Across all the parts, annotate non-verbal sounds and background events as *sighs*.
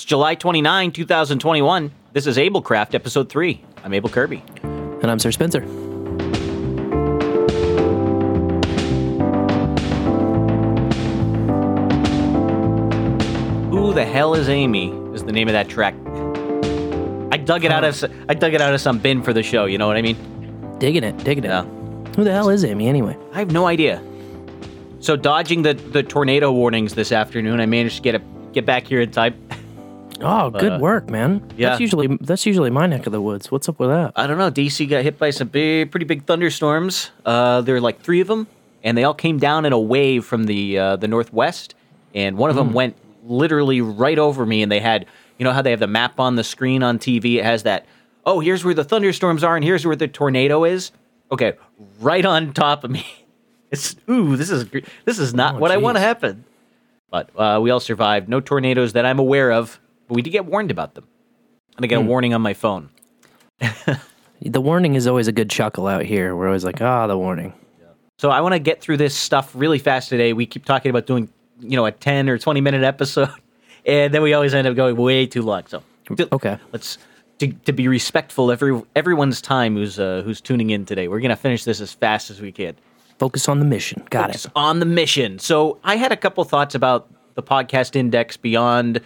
It's July 29, 2021. This is Ablecraft, episode 3. I'm Able Kirby. And I'm Sir Spencer. Who the hell is Amy? Is the name of that track. I dug it out of I dug it out of some bin for the show, you know what I mean? Digging it, digging it. Yeah. Who the hell is Amy anyway? I have no idea. So dodging the, the tornado warnings this afternoon, I managed to get a, get back here in time. Oh, good Uh, work, man. yeah. That's usually that's usually my neck of the woods. What's up with that? I don't know. DC got hit by some big, pretty big thunderstorms. Uh, there were like three of them, and they all came down in a wave from the uh, the northwest. And one of them went literally right over me. And they had, you know, how they have the map on the screen on TV. It has that. Oh, here's where the thunderstorms are, and here's where the tornado is. Okay, right on top of me. *laughs* It's ooh, this is this is not Oh, what I want to happen. But uh, we all survived. No tornadoes that I'm aware of, but we did get warned about them. And I get a warning on my phone. *laughs* The warning is always a good chuckle out here. We're always like, ah, the warning. So I want to get through this stuff really fast today. We keep talking about doing, you know, a 10 or 20 minute episode, *laughs* and then we always end up going way too long. So Okay. let's to, to be respectful of every everyone's time who's uh, who's tuning in today. We're gonna finish this as fast as we can. Focus on the mission. Got Focus it. on the mission. So I had a couple thoughts about the podcast index beyond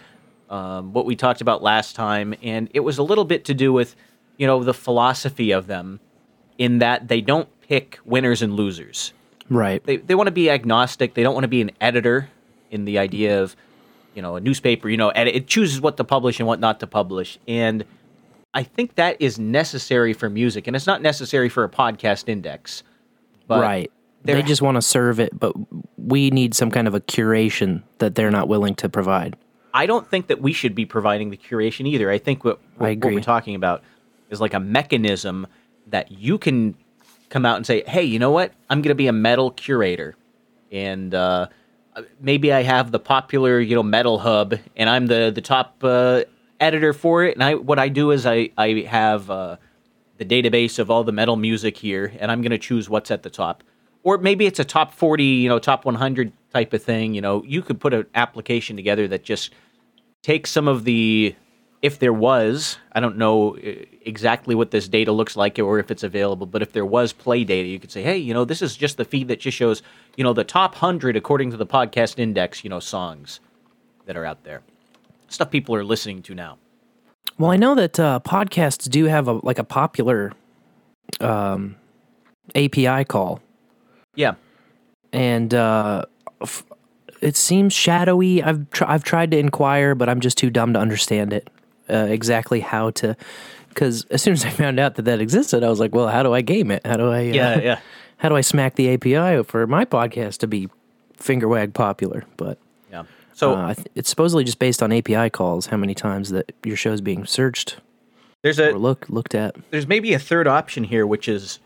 um, what we talked about last time, and it was a little bit to do with, you know, the philosophy of them, in that they don't pick winners and losers Right. they, they want to be agnostic. They don't want to be an editor in the idea of, you know, a newspaper, you know, edit, it chooses what to publish and what not to publish. And I think that is necessary for music. And it's not necessary for a podcast index. But right. They just want to serve it, but we need some kind of a curation that they're not willing to provide. I don't think that we should be providing the curation either. I think what, what, I what we're talking about is like a mechanism that you can come out and say, hey, you know what? I'm going to be a metal curator. And uh, maybe I have the popular, you know, metal hub and I'm the, the top uh, editor for it. And I, what I do is I, I have uh, the database of all the metal music here and I'm going to choose what's at the top. Or maybe it's a top 40, you know, top 100 type of thing. You know, you could put an application together that just take some of the if there was i don't know exactly what this data looks like or if it's available but if there was play data you could say hey you know this is just the feed that just shows you know the top 100 according to the podcast index you know songs that are out there. Stuff people are listening to now. Well, I know that uh, podcasts do have a like a popular um, API call, yeah. And uh, f- it seems shadowy. I've tr- I've tried to inquire, but I'm just too dumb to understand it uh, exactly how to. Because as soon as I found out that that existed, I was like, "Well, how do I game it? How do I? Uh, yeah yeah How do I smack the API for my podcast to be finger wag popular?" But yeah so uh, I th- it's supposedly just based on API calls. How many times that your show's being searched there's or a look looked at? there's maybe a third option here which is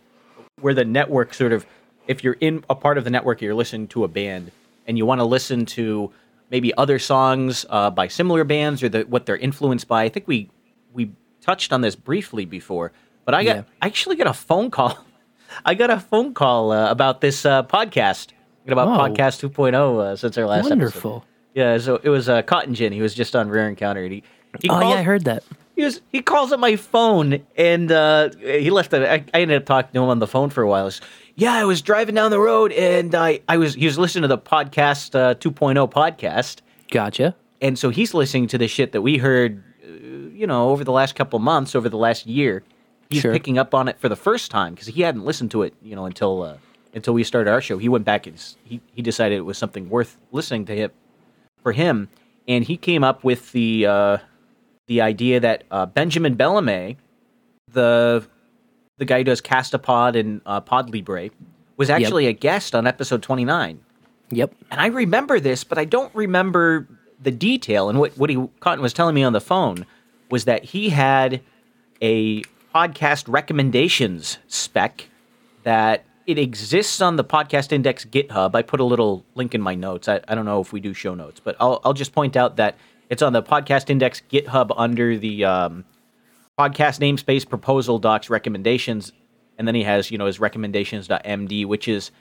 where the network sort of if you're in a part of the network you're listening to a band and you want to listen to maybe other songs uh, by similar bands or the, what they're influenced by i think we we touched on this briefly before but i got Yeah. i actually got a phone call *laughs* i got a phone call uh, about this uh, podcast about Oh. podcast 2.0 uh, since our last episode. Wonderful. yeah so it was uh, Cottongin he was just on rare encounter and he, he Oh called- yeah, I heard that. he was he calls up my phone and uh, he left a, I, I ended up talking to him on the phone for a while. Yeah, I was driving down the road and I, I was he was listening to the podcast uh, 2.0 podcast Gotcha. and so he's listening to the shit that we heard uh, you know over the last couple months over the last year. He's Sure. picking up on it for the first time because he hadn't listened to it you know until uh, until we started our show. He went back and he he decided it was something worth listening to him for him and he came up with the uh, the idea that uh, Benjamin Bellamy, the the guy who does Castopod and uh, Pod Libre, was actually a guest on episode twenty nine. Yep. And I remember this, but I don't remember the detail. And what what he Cotton was telling me on the phone was that he had a podcast recommendations spec that it exists on the podcast index GitHub. I put a little link in my notes. I, I don't know if we do show notes, but I'll I'll just point out that it's on the podcast index GitHub under the um, podcast namespace proposal docs recommendations, and then he has you know his recommendations.md, which is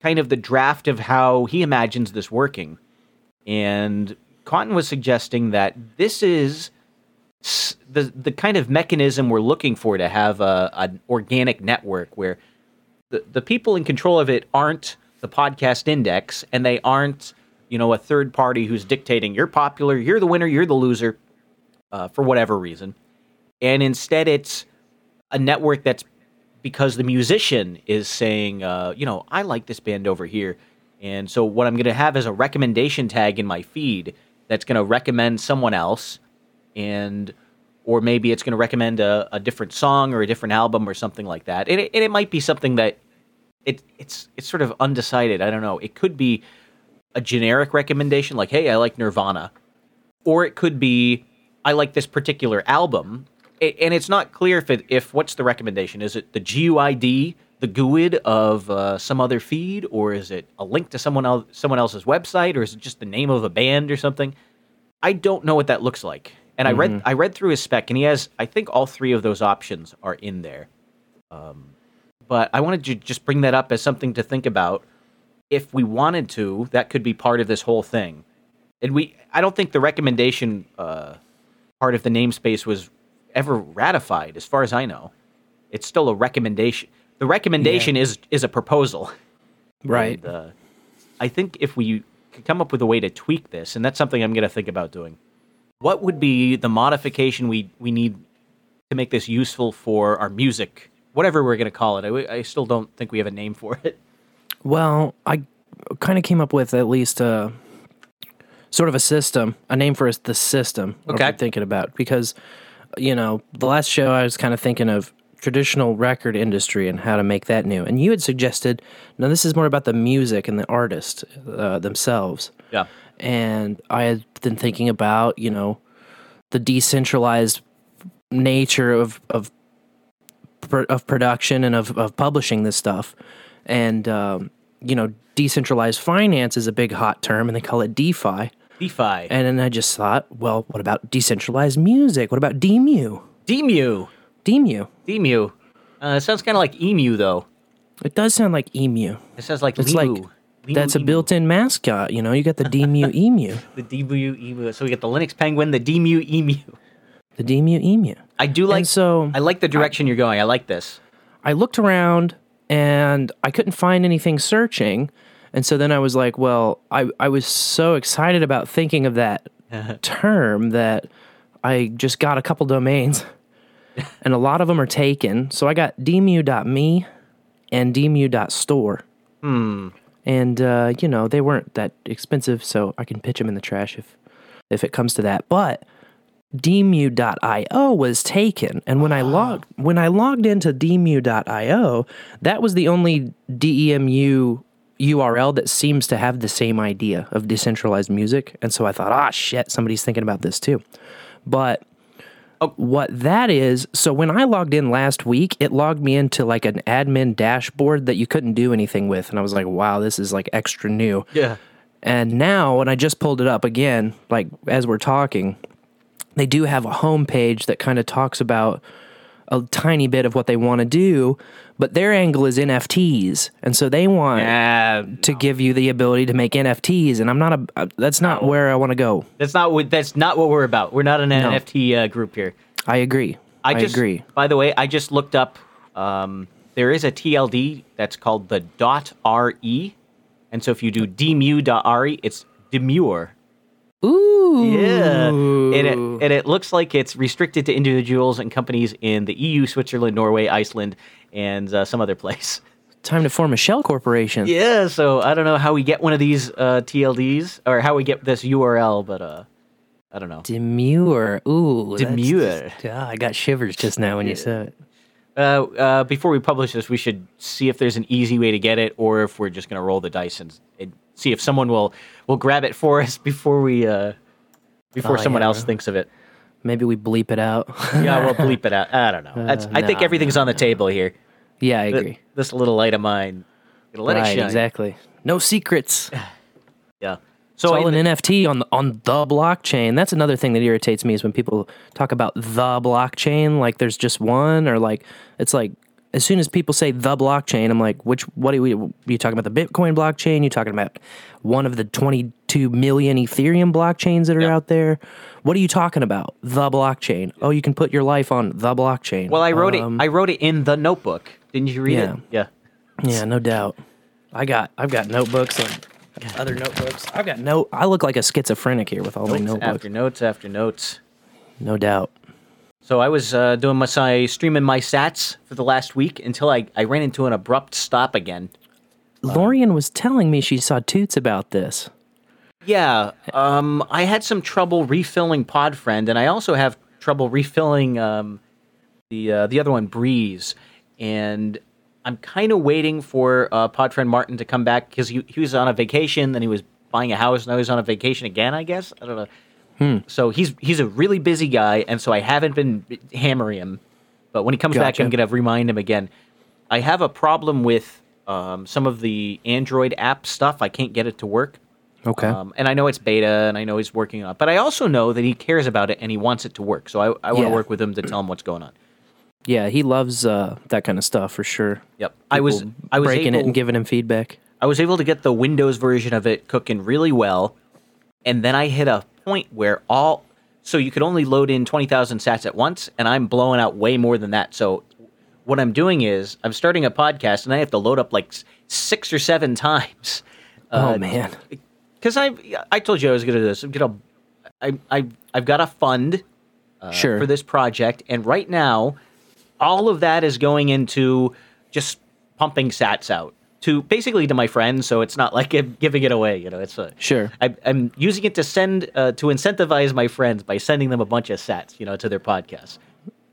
kind of the draft of how he imagines this working. And Cotton was suggesting that this is the the kind of mechanism we're looking for to have a, an organic network where the, the people in control of it aren't the podcast index and they aren't you know a third party who's dictating you're popular you're the winner you're the loser uh, for whatever reason and instead it's a network that's because the musician is saying uh, you know i like this band over here. And so what i'm going to have is a recommendation tag in my feed that's going to recommend someone else and or maybe it's going to recommend a, a different song or a different album or something like that. And it, and it might be something that it, it's it's sort of undecided. I don't know. It could be a generic recommendation like hey i like nirvana. Or it could be i like this particular album and it's not clear if it if what's the recommendation is it the guid the GUID of uh, some other feed or is it a link to someone else someone else's website or is it just the name of a band or something I don't know what that looks like. And I read I read through his spec, and he has I think all three of those options are in there. Um, but I wanted to just bring that up as something to think about. If we wanted to, that could be part of this whole thing. And we I don't think the recommendation uh, part of the namespace was ever ratified, as far as I know. It's still a recommendation. The recommendation is is a proposal. Right. And, uh, I think if we could come up with a way to tweak this, and that's something I'm going to think about doing. What would be the modification we we need to make this useful for our music, whatever we're going to call it? I, I still don't think we have a name for it. Well, I kind of came up with at least a sort of a system, a name for the system. Okay. I'm thinking about because you know the last show I was kind of thinking of traditional record industry and how to make that new, and you had suggested now this is more about the music and the artist uh, themselves. Yeah. and I had been thinking about you know the decentralized nature of of of production and of of publishing this stuff, and um, you know decentralized finance is a big hot term, and they call it DeFi. DeFi. And then I just thought, well, what about decentralized music? What about DMU? DMU. DMU. DMU. Uh, it sounds kind of like emu, though. It does sound like emu. It sounds like It's Lemu. like Lemu that's a built-in mascot. You know, you got the DMU *laughs* emu, The DMU emu. So we get the Linux penguin, the DMU emu. the DMU emu. I do like. and so I like the direction you're going. I like this. I looked around and I couldn't find anything searching. And so then I was like, well, I, I was so excited about thinking of that *laughs* term that I just got a couple domains. *laughs* and a lot of them are taken. So I got dmu.me and dmu.store. Hmm. And, uh, you know, they weren't that expensive, so I can pitch them in the trash if, if it comes to that. But dmu.io was taken and when i logged when i logged into dmu.io that was the only demu url that seems to have the same idea of decentralized music. And so i thought ah shit somebody's thinking about this too. But what that is so when i logged in last week it logged me into like an admin dashboard that you couldn't do anything with. And i was like wow this is like extra new. Yeah. and now, when I just pulled it up again, like as we're talking, they do have a homepage that kind of talks about a tiny bit of what they want to do, but their angle is NFTs, and so they want to give you the ability to make NFTs. And I'm not a. uh, That's not where I want to go. That's not what. That's not what we're about. We're not an NFT uh, group here. I agree. I, just, agree. By the way, I just looked up. Um, there is a TLD that's called the .dot .re, and so if you do demu.re, it's demure. Ooh. Yeah, it, and it looks like it's restricted to individuals and companies in the EU, Switzerland, Norway, Iceland, and uh, some other *laughs* place. Time to form a shell corporation. Yeah, so I don't know how we get one of these uh, TLDs or how we get this URL, but uh, I don't know. Demure. Ooh. Demure. just- ah, I got shivers just now when you said it. Uh, uh, before we publish this, we should see if there's an easy way to get it, or if we're just going to roll the dice and, and see if someone will will grab it for us *laughs* before we uh, before Oh, someone yeah. else thinks of it. Maybe we bleep it out. *laughs* Yeah, we'll bleep it out. I don't know. That's, I uh, think nah, everything's on the table here. yeah, I Th- agree. This little light of mine, gonna let right, it shine. exactly. No secrets. *sighs* Yeah. It's So all in an the- NFT on the, on the blockchain. That's another thing that irritates me is when people talk about the blockchain, like there's just one, or like it's like as soon as people say the blockchain, I'm like, which what are we? Are you talking about the Bitcoin blockchain? You talking about one of the 22 million Ethereum blockchains that are Yeah. out there? What are you talking about? The blockchain. Oh, you can put your life on the blockchain. Well, I wrote Um, it. I wrote it in the notebook. Didn't you read Yeah. it? Yeah. Yeah, no doubt. I got I've got notebooks and other notebooks. I've got no. I look like a schizophrenic here with all my notebooks. after notes after notes. No doubt. So I was uh, doing my si- streaming my sats for the last week until I, I ran into an abrupt stop again. Lorian was telling me she saw toots about this. Yeah, um, I had some trouble refilling Podfriend, and I also have trouble refilling um, the uh, the other one, Breeze. And I'm kind of waiting for uh, Podfriend Martin to come back because he, he was on a vacation, then he was buying a house, now he's on a vacation again. I guess I don't know. So he's he's a really busy guy, and so I haven't been hammering him. But when he comes back, I'm gonna remind him again. I have a problem with um, some of the Android app stuff. I can't get it to work. Okay. Um, and I know it's beta, and I know he's working on it, but I also know that he cares about it and he wants it to work. So I, I want to Yeah. work with him to tell him what's going on. yeah, he loves uh, that kind of stuff for sure. Yep. I was I was breaking able, it and giving him feedback. I was able to get the Windows version of it cooking really well, and then I hit a point where all so you could only load in twenty thousand sats at once, and I'm blowing out way more than that. So what I'm doing is I'm starting a podcast, and I have to load up like six or seven *laughs* times. oh man. because I I told you I was going to do this. I'm gonna I I I've got a fund uh, Sure. for this project, and right now, all of that is going into just pumping Sats out to basically to my friends. So it's not like I'm giving it away. You know, it's a Sure. I, I'm using it to send uh, to incentivize my friends by sending them a bunch of sets. You know, to their podcasts.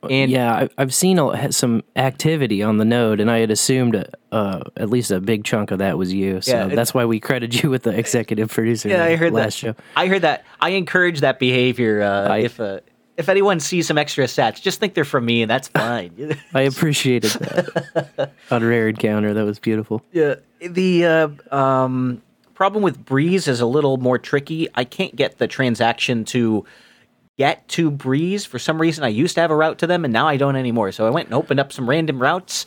And yeah, I've seen a, some activity on the node, and I had assumed uh, at least a big chunk of that was you. So Yeah, that's why we credit you with the executive producer. Yeah, I heard last that. show. I heard that. I encourage that behavior. Uh, I- if uh, if anyone sees some extra sats, just think they're from me, and that's *laughs* fine. I appreciated that. *laughs* On rare encounter, that was beautiful. yeah. The uh, um, problem with Breeze is a little more tricky. I can't get the transaction to get to Breeze for some reason. I used to have a route to them, and now I don't anymore. So I went and opened up some random routes,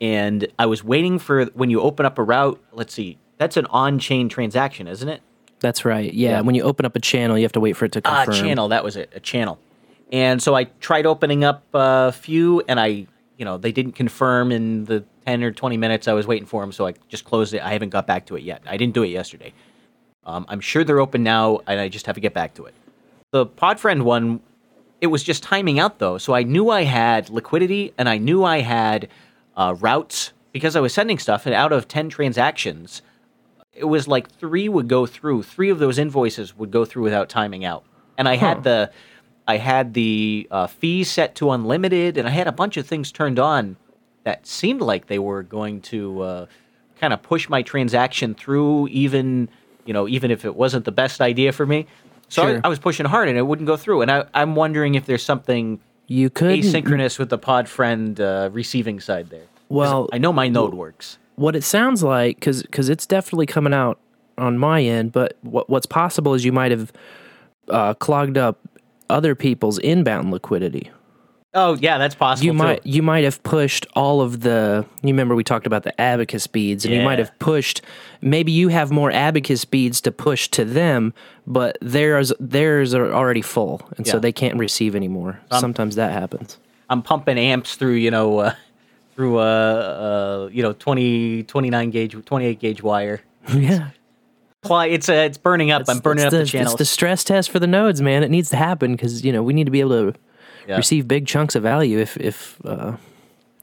and I was waiting for when you open up a route. Let's see, that's an on-chain transaction, isn't it? That's right. Yeah, Yeah. when you open up a channel, you have to wait for it to Ah, confirm. channel. That was it. A channel. And so I tried opening up a few, and I, you know, they didn't confirm in the ten or twenty minutes I was waiting for them. So I just closed it. I haven't got back to it yet. I didn't do it yesterday. Um, I'm sure they're open now, and I just have to get back to it. The Podfriend one, it was just timing out though. So I knew I had liquidity, and I knew I had uh, routes because I was sending stuff, and out of ten transactions, it was like three would go through. Three of those invoices would go through without timing out, and I Huh. had the, I had the uh, fees set to unlimited, and I had a bunch of things turned on that seemed like they were going to uh, kind of push my transaction through, even you know, even if it wasn't the best idea for me. So Sure. I, I was pushing hard, and it wouldn't go through. And I, I'm wondering if there's something You could asynchronous with the pod friend uh, receiving side there. Well, I know my node works. what it sounds like because because it's definitely coming out on my end but what what's possible is you might have uh, clogged up other people's inbound liquidity Oh yeah, that's possible. you too. might you might have pushed all of the you remember we talked about the abacus beads and you might have pushed maybe you have more abacus beads to push to them but theirs theirs are already full and so they can't receive anymore sometimes that happens I'm pumping amps through, you know, uh, through uh, uh, you know, 20, 29 gauge, 28 gauge wire. *laughs* yeah Why it's uh, it's burning up. I'm burning up the, the, channels. It's the stress test for the nodes, man. It needs to happen because you know we need to be able to Yeah. receive big chunks of value if if uh,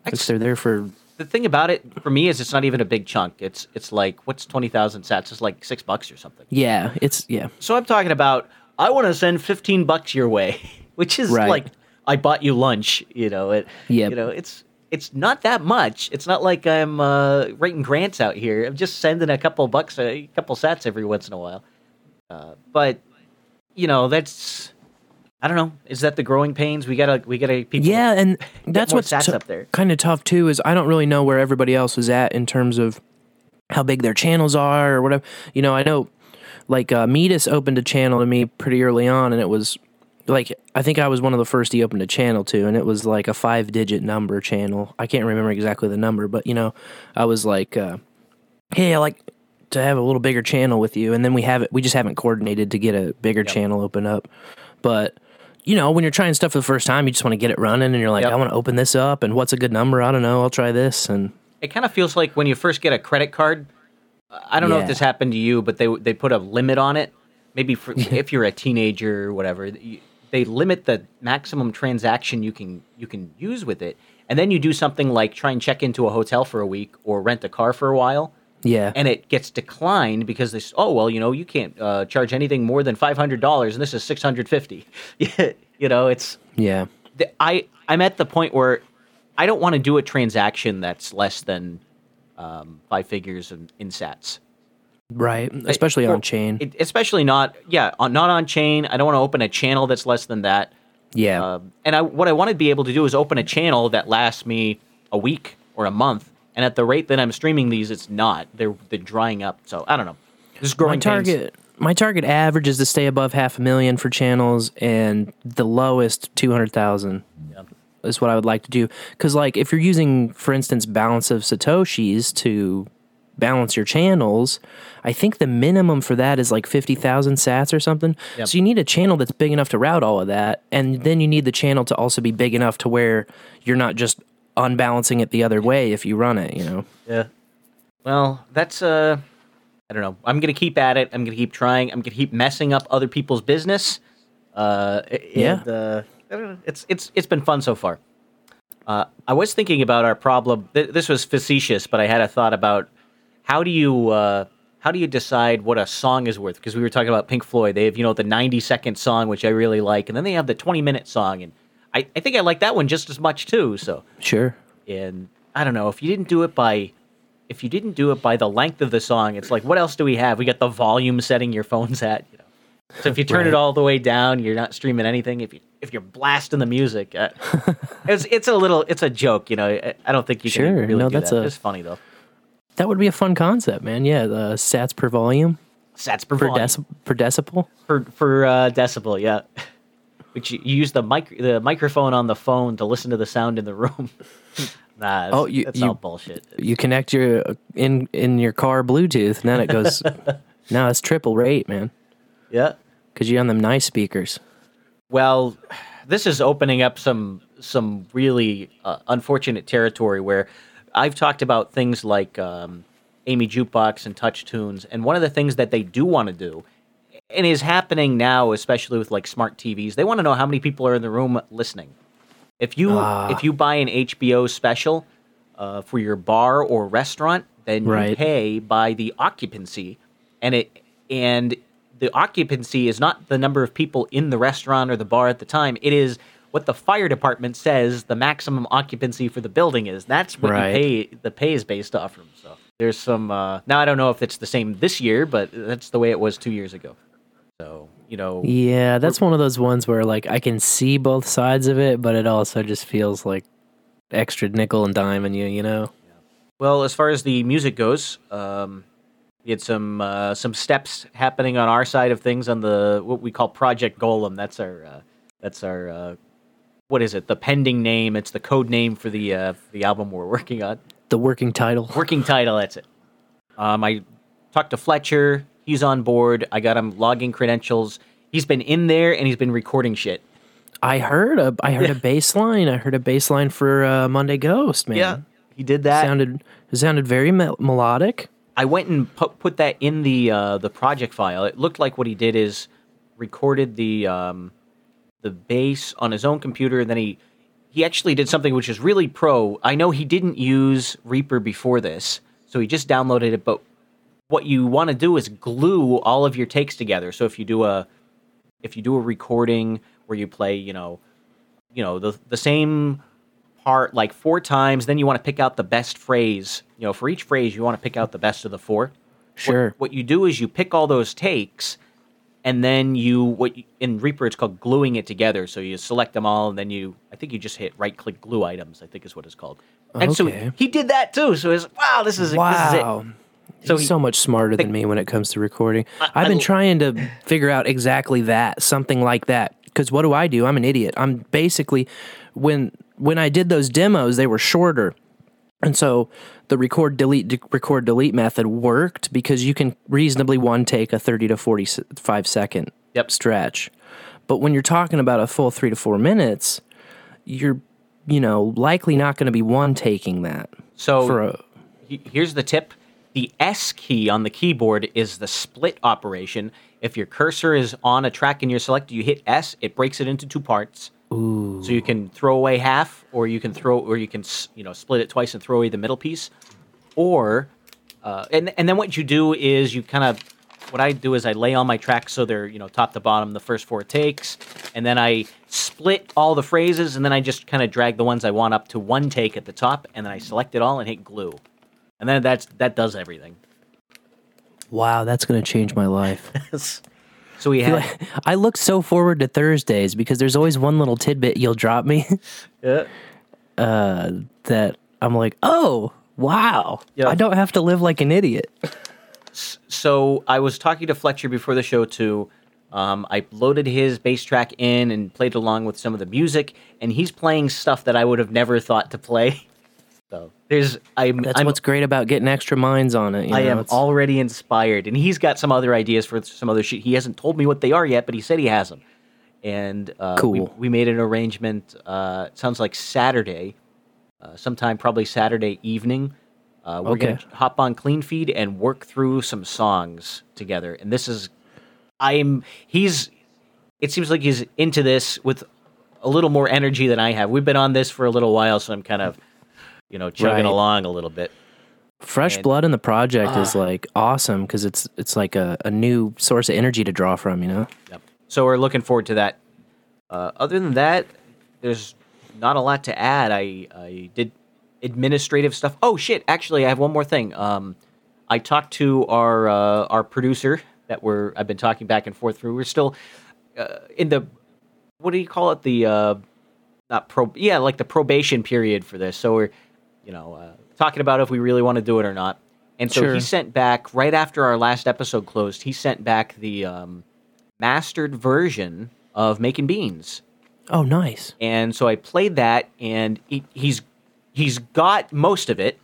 if they're there for. the thing about it for me is it's not even a big chunk. It's it's like what's twenty thousand sats? It's like six bucks or something. Yeah, it's yeah, So I'm talking about I want to send fifteen bucks your way, *laughs* which is Right. like I bought you lunch. You know it. Yep. You know it's it's not that much. It's not like I'm uh, writing grants out here. I'm just sending a couple bucks, a couple sats every once in a while. Uh, but you know that's I don't know. Is that the growing pains? We gotta we gotta people. yeah, and *laughs* that's what's sats up there. kind of tough too. Is I don't really know where everybody else is at in terms of how big their channels are or whatever. You know, I know like uh, Metis opened a channel to me pretty early on, and it was like I think I was one of the first he opened a channel to, and it was like a five digit number channel. I can't remember exactly the number, but you know, I was like, uh, "Hey, I like to have a little bigger channel with you," and then we have it. We just haven't coordinated to get a bigger channel open up, but. You know, when you're trying stuff for the first time, you just want to get it running, and you're like, Yep. "I want to open this up, and what's a good number? I don't know. I'll try this." And It kind of feels like when you first get a credit card. I don't know if this happened to you, but they they put a limit on it. Maybe for, *laughs* if you're a teenager or whatever, you- they limit the maximum transaction you can you can use with it, and then you do something like try and check into a hotel for a week or rent a car for a while, yeah, and it gets declined because this. Oh well, you know you can't uh, charge anything more than five hundred dollars, and this is six hundred fifty. *laughs* you know it's yeah, I I'm at the point where I don't want to do a transaction that's less than um, five figures in, in sats. Right. Especially on chain. It, especially not yeah on, not on chain. I don't want to open a channel that's less than that. yeah, Um, and I what I want to be able to do is open a channel that lasts me a week or a month. And at the rate that I'm streaming these, it's not. They're they're drying up. So I don't know. This is my growing pains. target my target average is to stay above half a million for channels and the lowest 200,000 Yeah. is what I would like to do cuz like if you're using for instance balance of satoshis to balance your channels I think the minimum for that is like 50,000 sats or something Yep. so you need a channel that's big enough to route all of that and then you need the channel to also be big enough to where you're not just unbalancing it the other way if you run it you know Yeah. Well, that's uh I don't know. I'm gonna keep at it. I'm gonna keep trying. I'm gonna keep messing up other people's business. Uh, Yeah. And, uh, I don't know. It's it's it's been fun so far. Uh, I was thinking about our problem. Th- this was facetious, but I had a thought about how do you uh, how do you decide what a song is worth? Because we were talking about Pink Floyd. They have you know the 90 second song, which I really like, and then they have the 20 minute song, and I, I think I like that one just as much too. So sure and I don't know if you didn't do it by if you didn't do it by the length of the song, it's like what else do we have? We got the volume setting your phone's at, you know. So if you turn it all the way down, you're not streaming anything. If you if you're blasting the music, uh, it's it's a little it's a joke, you know. I, I don't think you can Sure. really No, do that's that. a- It's funny though. That would be a fun concept, man. Yeah, the sats per volume Sats per per, volume. deci- per decibel. for for uh, decibel, yeah. *laughs* Which you, you use the mic the microphone on the phone to listen to the sound in the room. *laughs* nah, Oh, you- that's you- all bullshit. You connect your in in your car Bluetooth, and then it goes. *laughs* now it's triple rate, man, Yeah. because you're on them nice speakers. Well, this is opening up some some really uh, unfortunate territory where I've talked about things like um, AMI Jukebox and TouchTunes, and one of the things that they do want to do, and is happening now, especially with like smart TVs, they want to know how many people are in the room listening. If you Ah. if you buy an HBO special uh, for your bar or restaurant, then you pay by the occupancy, and it and the occupancy is not the number of people in the restaurant or the bar at the time. It is what the fire department says the maximum occupancy for the building is. That's what Right. pay. The pay is based off from. So there's some. Uh, now I don't know if it's the same this year, but that's the way it was two years ago. So you know, Yeah, that's one of those ones where like I can see both sides of it, but it also just feels like extra nickel and dime in you. You know. Well, as far as the music goes, um, we had some uh, some steps happening on our side of things on the what we call Project Golem. That's our uh, that's our uh, what is it? The pending name. It's the code name for the uh, the album we're working on. The working title. Working title. That's it. Um, I talked to Fletcher. He's on board. I got him logging credentials. He's been in there and he's been recording shit. I heard a I heard a *laughs* bass line. I heard a bass line for uh, Monday Ghost. Man, Yeah, he did that. sounded it sounded very mel- melodic. I went and put, put that in the uh, the project file. It looked like what he did is recorded the um, the bass on his own computer, and then he he actually did something which is really pro. I know he didn't use Reaper before this, so he just downloaded it. But what you want to do is glue all of your takes together. So if you do a if you do a recording where you play, you know, you know the the same part like four times, then you want to pick out the best phrase. You know, for each phrase, you want to pick out the best of the four. Sure. What you do is you pick all those takes, and then you what you, in Reaper it's called gluing it together. So you select them all, and then you I think you just hit right click glue items. I think is what it's called. And so Okay. he did that too. So it's wow, this is Wow. this is it. So So He's he- so much smarter than me when it comes to recording. I- I've been I- trying to figure out exactly that, something like that. because what do I do? I'm an idiot. I'm basically when when I did those demos, they were shorter, and so the record delete de- record delete method worked because you can reasonably one take a 30 to 45 second Yep. stretch. But when you're talking about a full three to four minutes, you're you know likely not going to be one taking that. So for a here's the tip the S key on the keyboard is the split operation. If your cursor is on a track and you're selected, you hit S, it breaks it into two parts. Ooh So you can throw away half, or you can throw, or you can you know split it twice and throw away the middle piece, or uh, and and then what you do is you kind of what I do is I lay all my tracks so they're you know top to bottom the first four takes, and then I split all the phrases, and then I just kind of drag the ones I want up to one take at the top, and then I select it all and hit glue, and then that's that does everything. wow, that's going to change my life. *laughs* so we had like- *laughs* I look so forward to Thursdays because there's always one little tidbit you'll drop me *laughs* Yeah. that I'm like, oh, wow. Yeah. I don't have to live like an idiot. *laughs* so I was talking to Fletcher before the show too. Um, I loaded his bass track in and played along with some of the music, and he's playing stuff that I would have never thought to play. So there's I'm That's I'm, what's great about getting extra minds on it. You I know, am it's- already inspired, and he's got some other ideas for some other shit. He hasn't told me what they are yet, but he said he has them. And uh, Cool. we made an arrangement. Uh, sounds like Saturday, uh, sometime probably Saturday evening. Uh, we're gonna hop on Cleanfeed and work through some songs together. And this is, I'm he's. It seems like he's into this with a little more energy than I have. We've been on this for a little while, so I'm kind of, you know, chugging Right. along a little bit. fresh and- blood in the project is Ah. like awesome because it's it's like a, a new source of energy to draw from. You know. Yep. So we're looking forward to that. Uh, other than that, there's not a lot to add. I, I did administrative stuff. Oh shit! Actually, I have one more thing. Um, I talked to our uh, our producer that we're I've been talking back and forth through. We're still uh, in the what do you call it? The uh, not pro yeah like the probation period for this. So we're you know uh, talking about if we really want to do it or not. And so Sure. he sent back right after our last episode closed. He sent back the um, mastered version of Making Beans, Oh, nice. and so I played that, and he, he's he's got most of it.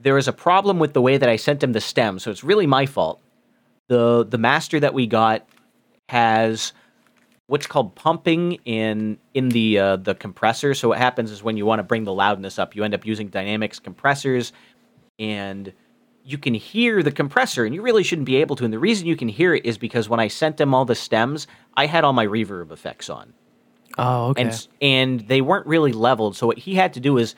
There is a problem with the way that I sent him the stem, so it's really my fault. the The master that we got has what's called pumping in in the uh, the compressor. So what happens is when you want to bring the loudness up, you end up using dynamics compressors, and you can hear the compressor, and you really shouldn't be able to. And the reason you can hear it is because when I sent him all the stems, I had all my reverb effects on Oh, okay. and and they weren't really leveled. So what he had to do is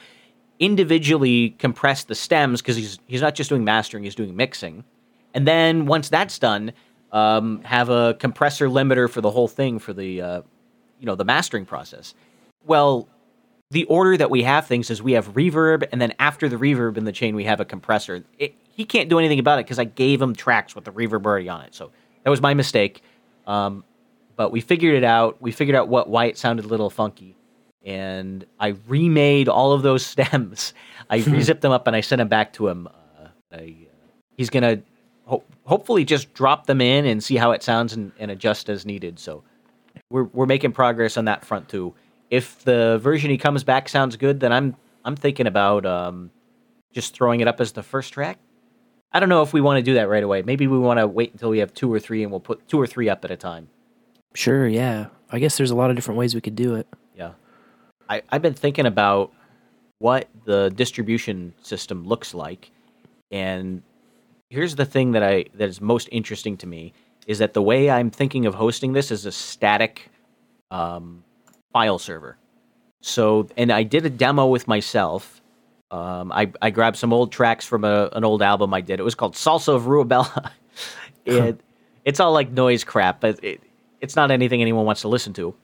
individually compress the stems because he's he's not just doing mastering, he's doing mixing. And then once that's done, um, have a compressor limiter for the whole thing for the uh, you know the mastering process. Well, the order that we have things is we have reverb, and then after the reverb in the chain, we have a compressor. It, he can't do anything about it because I gave him tracks with the reverb already on it. So that was my mistake. Um, but we figured it out. We figured out what why it sounded a little funky, and I remade all of those *laughs* stems. I *laughs* rezipped them up and I sent them back to him. Uh, I, uh, he's gonna ho- hopefully just drop them in and see how it sounds and, and adjust as needed. So we're we're making progress on that front too. If the version he comes back sounds good, then I'm I'm thinking about um, just throwing it up as the first track. I don't know if we want to do that right away. Maybe we want to wait until we have two or three, and we'll put two or three up at a time. sure, yeah. I guess there's a lot of different ways we could do it. Yeah. I, I've been thinking about what the distribution system looks like. And here's the thing that I that is most interesting to me is that the way I'm thinking of hosting this is a static um, file server. So, and I did a demo with myself. Um, I, I grabbed some old tracks from a, an old album I did. It was called Salsa of Ruabella. *laughs* it, it's all like noise crap, but it, it's not anything anyone wants to listen to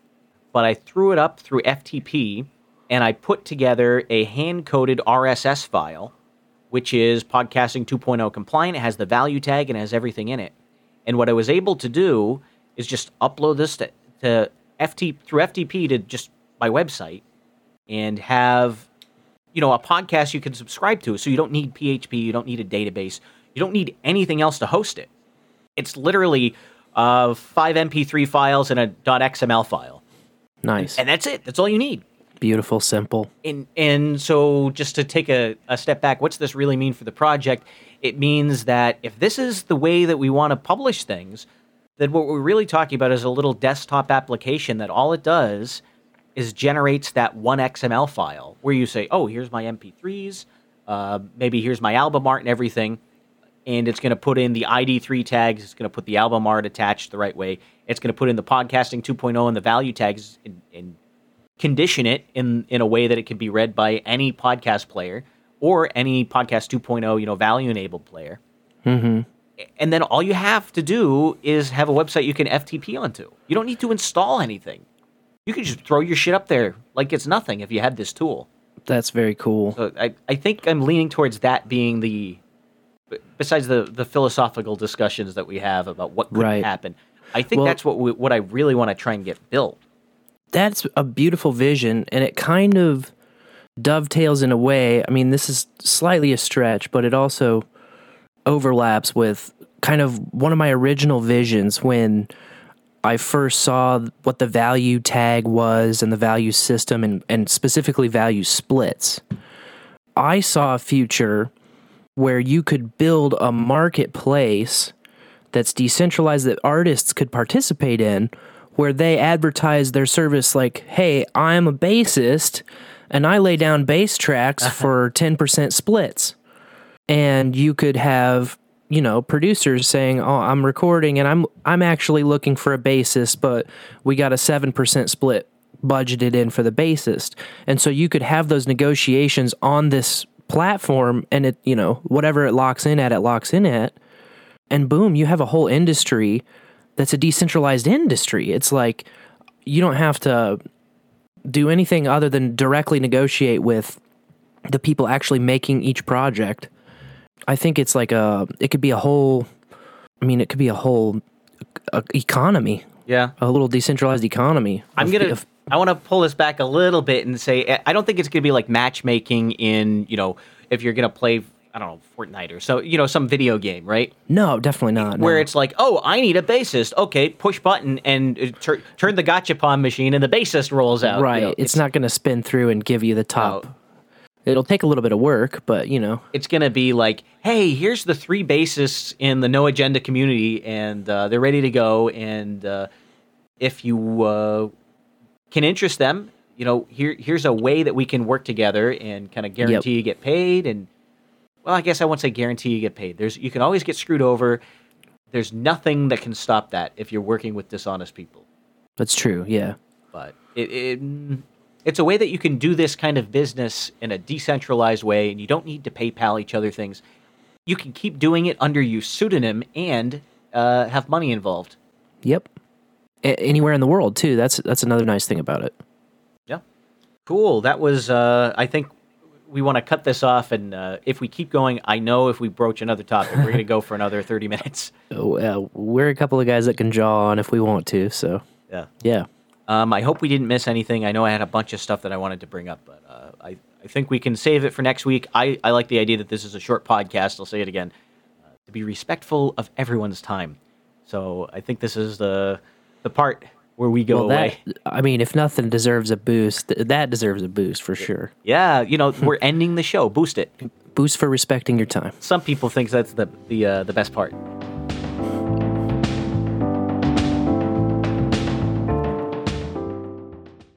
but I threw it up through FTP and I put together a hand coded RSS file, which is podcasting 2.0 compliant. It has the value tag and has everything in it. And what I was able to do is just upload this to, to FT through FTP to just my website and have you know a podcast you can subscribe to. So you don't need PHP, you don't need a database, you don't need anything else to host it. It's literally uh, five MP3 files and a .xml file Nice. and that's it. That's all you need. Beautiful, simple. And and so just to take a, a step back, what's this really mean for the project? It means that if this is the way that we want to publish things, then what we're really talking about is a little desktop application that all it does is generates that one XML file where you say, oh, here's my MP3s, uh, maybe here's my album art and everything. And it's going to put in the ID3 tags. It's going to put the album art attached the right way. It's going to put in the podcasting 2.0 and the value tags and, and condition it in, in a way that it can be read by any podcast player or any podcast 2.0, you know, value enabled player. Mm-hmm. And then all you have to do is have a website you can FTP onto. You don't need to install anything. You can just throw your shit up there like it's nothing if you had this tool. That's very cool. So I, I think I'm leaning towards that being the besides the the philosophical discussions that we have about what could Right. happen. I think Well- that's what we, what I really want to try and get built. That's a beautiful vision, and it kind of dovetails in a way. I mean, this is slightly a stretch, but it also overlaps with kind of one of my original visions when I first saw what the value tag was and the value system and, and specifically value splits. I saw a future where you could build a marketplace that's decentralized that artists could participate in where they advertise their service like, hey, I'm a bassist and I lay down bass tracks uh-huh. for 10% splits. And you could have, you know, producers saying, "Oh, I'm recording and I'm I'm actually looking for a bassist, but we got a 7% split budgeted in for the bassist." And so you could have those negotiations on this platform and it, you know, whatever it locks in at, it locks in at and boom, you have a whole industry that's a decentralized industry. It's like you don't have to do anything other than directly negotiate with the people actually making each project. I think it's like a it could be a whole I mean it could be a whole economy, Yeah. a little decentralized economy. I'm gonna. I want to pull this back a little bit and say I- I don't think it's gonna be like matchmaking in you know if you're gonna play I don't know Fortnite or so you know some video game right no, definitely not. where no. it's like oh I need a bassist okay push button and uh, tur- turn the gachapon machine and the bassist rolls out you right. know, it's, not going to spin through and give you the top. No. It'll take a little bit of work, but you know, it's going to be like, hey, here's the three bassists in the No Agenda community, and uh, they're ready to go. And uh, if you uh, can interest them, you know, here here's a way that we can work together and kind of guarantee you get paid. And well, I guess I won't say guarantee you get paid. There's you can always get screwed over. There's nothing that can stop that if you're working with dishonest people. that's true. Yeah. But it, it it's a way that you can do this kind of business in a decentralized way, and you don't need to PayPal each other things. You can keep doing it under your pseudonym and uh, have money involved. Yep. A- anywhere in the world too. That's that's another nice thing about it. Yeah, cool. That was. Uh, I think we want to cut this off, and uh, if we keep going, I know if we broach another topic, we're going to go for another thirty *laughs* minutes. Uh, we're a couple of guys that can jaw on if we want to. So Yeah. yeah, Um, I hope we didn't miss anything. I know I had a bunch of stuff that I wanted to bring up, but uh, I, I think we can save it for next week. I, I like the idea that this is a short podcast. I'll say it again uh, to be respectful of everyone's time. So I think this is the the part where we go well, away. that I mean, if nothing deserves a boost, th- that deserves a boost for sure. Yeah, you know, we're *laughs* ending the show. Boost it. Boost for respecting your time. Some people think that's the the uh, the best part.